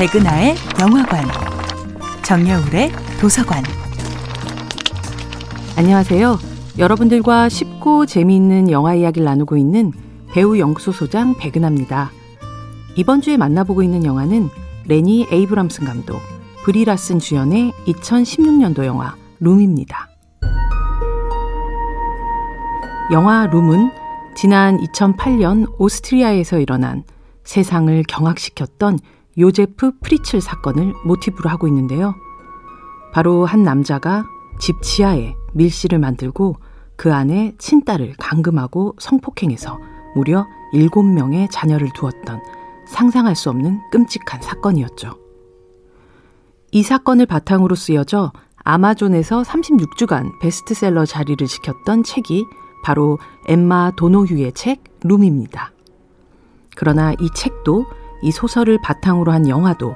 백은하의 영화관, 정여울의 도서관. 안녕하세요. 여러분들과 쉽고 재미있는 영화 이야기를 나누고 있는 배우 연구소 소장 백은하입니다. 이번 주에 만나보고 있는 영화는 레니 에이브람슨 감독, 브리라슨 주연의 2016년도 영화 룸입니다. 영화 룸은 지난 2008년 오스트리아에서 일어난 세상을 경악시켰던 요제프 프리츨 사건을 모티브로 하고 있는데요. 바로 한 남자가 집 지하에 밀실을 만들고 그 안에 친딸을 감금하고 성폭행해서 무려 7명의 자녀를 두었던 상상할 수 없는 끔찍한 사건이었죠. 이 사건을 바탕으로 쓰여져 아마존에서 36주간 베스트셀러 자리를 지켰던 책이 바로 엠마 도노휴의 책 룸입니다. 그러나 이 책도 이 소설을 바탕으로 한 영화도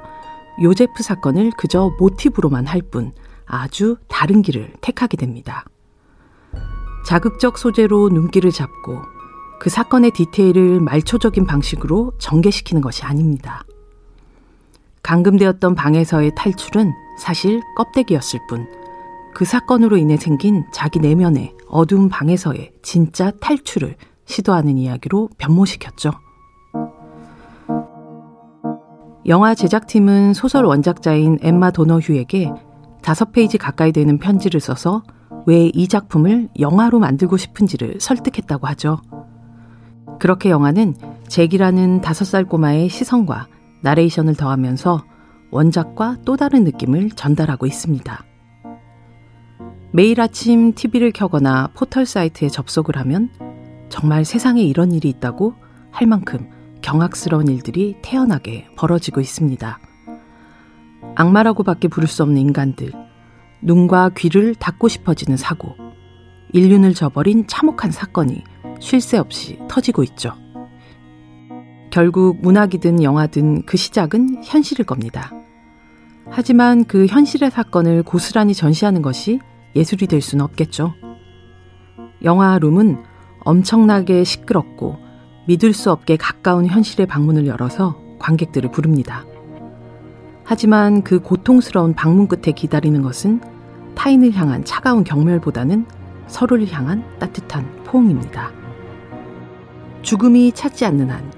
요제프 사건을 그저 모티브로만 할 뿐 아주 다른 길을 택하게 됩니다. 자극적 소재로 눈길을 잡고 그 사건의 디테일을 말초적인 방식으로 전개시키는 것이 아닙니다. 감금되었던 방에서의 탈출은 사실 껍데기였을 뿐 그 사건으로 인해 생긴 자기 내면의 어두운 방에서의 진짜 탈출을 시도하는 이야기로 변모시켰죠. 영화 제작팀은 소설 원작자인 엠마 도너휴에게 다섯 페이지 가까이 되는 편지를 써서 왜 이 작품을 영화로 만들고 싶은지를 설득했다고 하죠. 그렇게 영화는 잭이라는 다섯 살 꼬마의 시선과 나레이션을 더하면서 원작과 또 다른 느낌을 전달하고 있습니다. 매일 아침 TV를 켜거나 포털 사이트에 접속을 하면 정말 세상에 이런 일이 있다고 할 만큼 경악스러운 일들이 태어나게 벌어지고 있습니다. 악마라고밖에 부를 수 없는 인간들, 눈과 귀를 닫고 싶어지는 사고, 인륜을 저버린 참혹한 사건이 쉴 새 없이 터지고 있죠. 결국 문학이든 영화든 그 시작은 현실일 겁니다. 하지만 그 현실의 사건을 고스란히 전시하는 것이 예술이 될 수는 없겠죠. 영화 룸은 엄청나게 시끄럽고 믿을 수 없게 가까운 현실의 방문을 열어서 관객들을 부릅니다. 하지만 그 고통스러운 방문 끝에 기다리는 것은 타인을 향한 차가운 경멸보다는 서로를 향한 따뜻한 포옹입니다. 죽음이 찾지 않는 한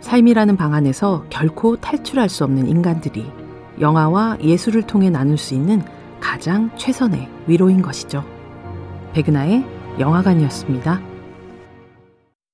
삶이라는 방 안에서 결코 탈출할 수 없는 인간들이 영화와 예술을 통해 나눌 수 있는 가장 최선의 위로인 것이죠. 백은하의 영화관이었습니다.